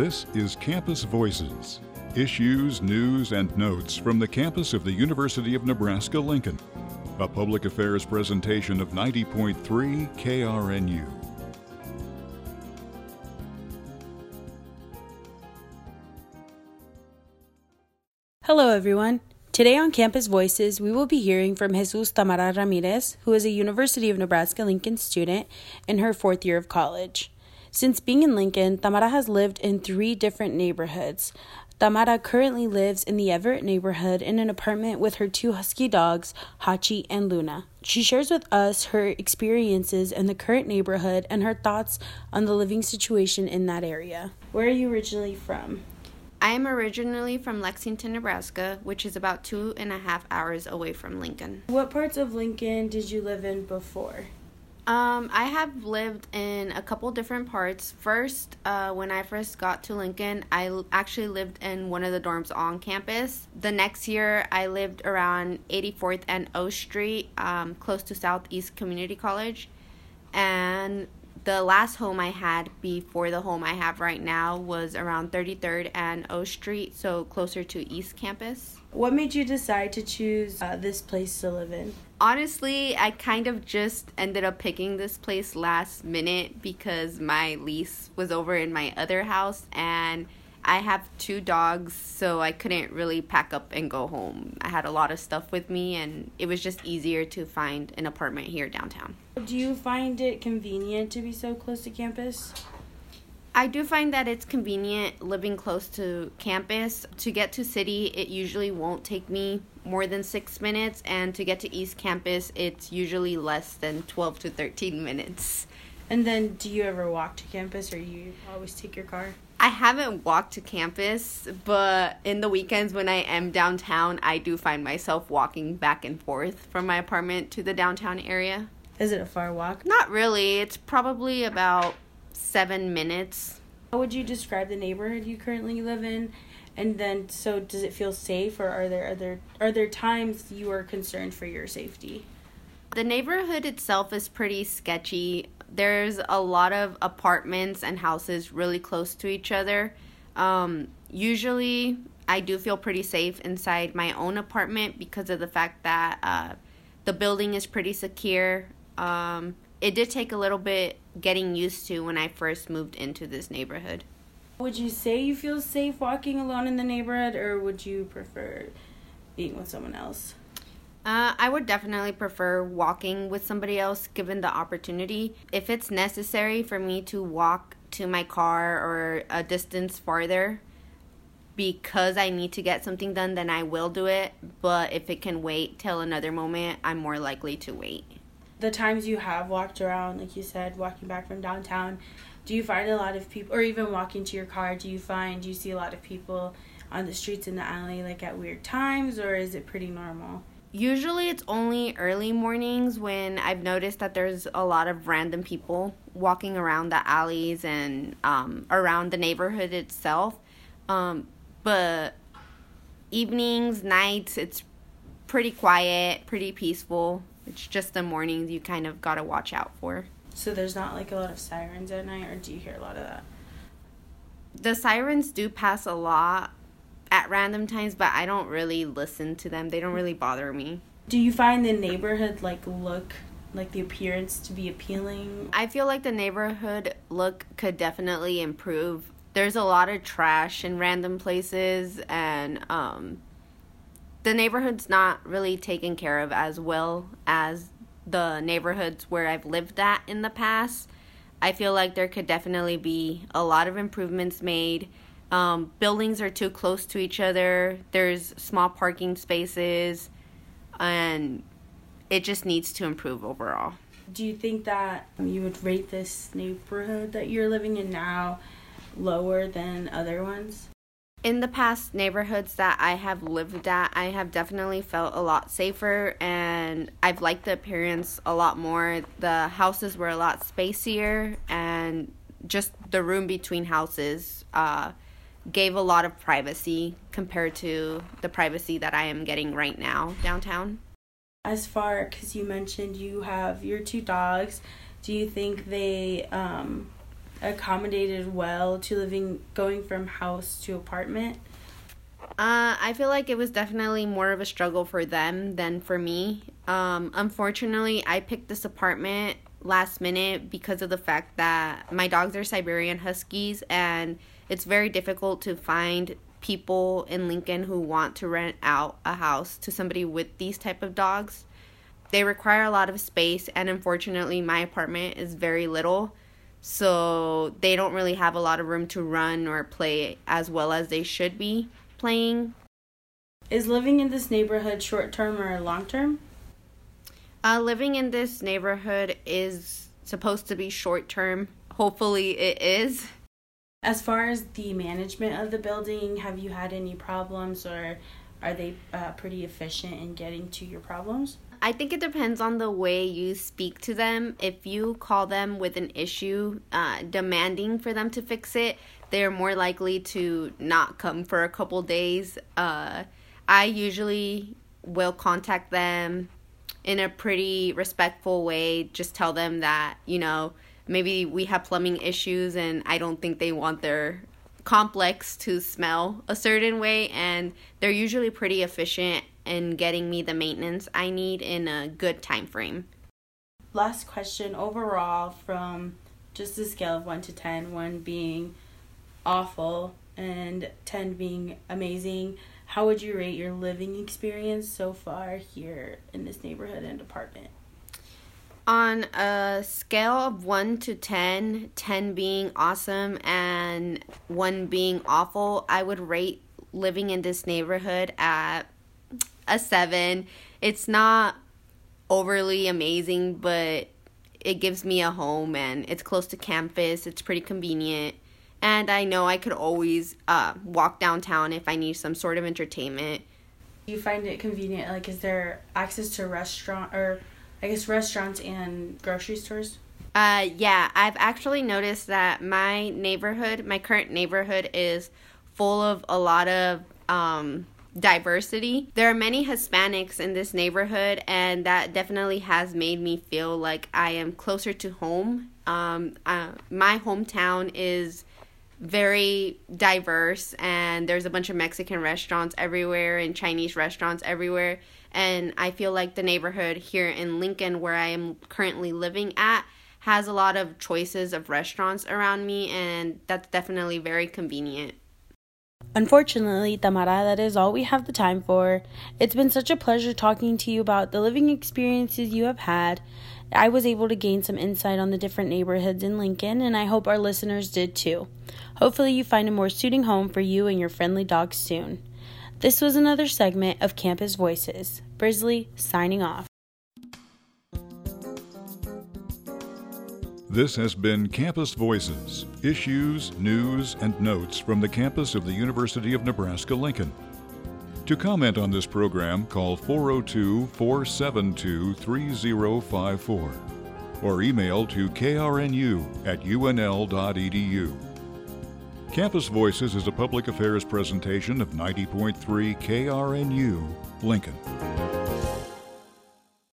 This is Campus Voices issues, news, and notes from the campus of the University of Nebraska Lincoln. A public affairs presentation of 90.3 KRNU. Hello, everyone. Today on Campus Voices, we will be hearing from Jesus Tamara Ramirez, who is a University of Nebraska Lincoln student in her fourth year of college. Since being in Lincoln, Tamara has lived in three different neighborhoods. Tamara currently lives in the Everett neighborhood in an apartment with her two husky dogs, Hachi and Luna. She shares with us her experiences in the current neighborhood and her thoughts on the living situation in that area. Where are you originally from? I am originally from Lexington, Nebraska, which is about two and a half hours away from Lincoln. What parts of Lincoln did you live in before? Um, I have lived in a couple different parts. First, uh, when I first got to Lincoln, I l- actually lived in one of the dorms on campus. The next year, I lived around 84th and O Street, um, close to Southeast Community College. And the last home I had before the home I have right now was around 33rd and O Street, so closer to East Campus. What made you decide to choose uh, this place to live in? Honestly, I kind of just ended up picking this place last minute because my lease was over in my other house and I have two dogs, so I couldn't really pack up and go home. I had a lot of stuff with me, and it was just easier to find an apartment here downtown. Do you find it convenient to be so close to campus? I do find that it's convenient living close to campus. To get to city, it usually won't take me more than six minutes, and to get to East Campus, it's usually less than 12 to 13 minutes. And then, do you ever walk to campus or you always take your car? I haven't walked to campus, but in the weekends when I am downtown, I do find myself walking back and forth from my apartment to the downtown area. Is it a far walk? Not really. It's probably about seven minutes. How would you describe the neighborhood you currently live in? And then, so does it feel safe, or are there other are there times you are concerned for your safety? The neighborhood itself is pretty sketchy. There's a lot of apartments and houses really close to each other. Um, usually, I do feel pretty safe inside my own apartment because of the fact that uh, the building is pretty secure. Um, it did take a little bit getting used to when I first moved into this neighborhood. Would you say you feel safe walking alone in the neighborhood, or would you prefer being with someone else? Uh, I would definitely prefer walking with somebody else given the opportunity. If it's necessary for me to walk to my car or a distance farther because I need to get something done, then I will do it. But if it can wait till another moment, I'm more likely to wait. The times you have walked around, like you said, walking back from downtown, do you find a lot of people, or even walking to your car, do you find, you see a lot of people on the streets in the alley like at weird times, or is it pretty normal? Usually it's only early mornings when I've noticed that there's a lot of random people walking around the alleys and um, around the neighborhood itself. Um, but evenings, nights, it's pretty quiet, pretty peaceful. It's just the mornings you kind of got to watch out for. So there's not like a lot of sirens at night, or do you hear a lot of that? The sirens do pass a lot at random times, but I don't really listen to them. They don't really bother me. Do you find the neighborhood like look like the appearance to be appealing? I feel like the neighborhood look could definitely improve. There's a lot of trash in random places and um the neighborhood's not really taken care of as well as the neighborhoods where I've lived at in the past. I feel like there could definitely be a lot of improvements made. Um, buildings are too close to each other. There's small parking spaces, and it just needs to improve overall. Do you think that you would rate this neighborhood that you're living in now lower than other ones? In the past neighborhoods that I have lived at, I have definitely felt a lot safer and I've liked the appearance a lot more. The houses were a lot spacier and just the room between houses uh, gave a lot of privacy compared to the privacy that I am getting right now downtown. As far because you mentioned you have your two dogs, do you think they um, accommodated well to living going from house to apartment? Uh, I feel like it was definitely more of a struggle for them than for me. Um, unfortunately, I picked this apartment last minute because of the fact that my dogs are Siberian Huskies and it's very difficult to find people in Lincoln who want to rent out a house to somebody with these type of dogs. They require a lot of space and unfortunately my apartment is very little. So they don't really have a lot of room to run or play as well as they should be playing. Is living in this neighborhood short term or long term? Uh, living in this neighborhood is supposed to be short term. Hopefully, it is. As far as the management of the building, have you had any problems or are they uh, pretty efficient in getting to your problems? I think it depends on the way you speak to them. If you call them with an issue, uh, demanding for them to fix it, they're more likely to not come for a couple days. Uh, I usually will contact them in a pretty respectful way. Just tell them that, you know, maybe we have plumbing issues and I don't think they want their complex to smell a certain way and they're usually pretty efficient in getting me the maintenance I need in a good time frame. Last question overall from just a scale of 1 to 10, 1 being awful and 10 being amazing. How would you rate your living experience so far here in this neighborhood and apartment? On a scale of 1 to 10, 10 being awesome and 1 being awful, I would rate living in this neighborhood at a 7. It's not overly amazing, but it gives me a home and it's close to campus. It's pretty convenient and I know I could always uh, walk downtown if I need some sort of entertainment. Do you find it convenient? Like, is there access to restaurant or, I guess, restaurants and grocery stores? Uh, yeah, I've actually noticed that my neighborhood, my current neighborhood, is full of a lot of um, diversity. There are many Hispanics in this neighborhood, and that definitely has made me feel like I am closer to home. Um, uh, my hometown is very diverse and there's a bunch of Mexican restaurants everywhere and Chinese restaurants everywhere and I feel like the neighborhood here in Lincoln where I am currently living at has a lot of choices of restaurants around me and that's definitely very convenient. Unfortunately, Tamara, that is all we have the time for. It's been such a pleasure talking to you about the living experiences you have had. I was able to gain some insight on the different neighborhoods in Lincoln, and I hope our listeners did too. Hopefully, you find a more suiting home for you and your friendly dog soon. This was another segment of Campus Voices. Brisly signing off. This has been Campus Voices issues, news, and notes from the campus of the University of Nebraska Lincoln. To comment on this program, call 402 472 3054 or email to krnu at unl.edu. Campus Voices is a public affairs presentation of 90.3 KRNU, Lincoln.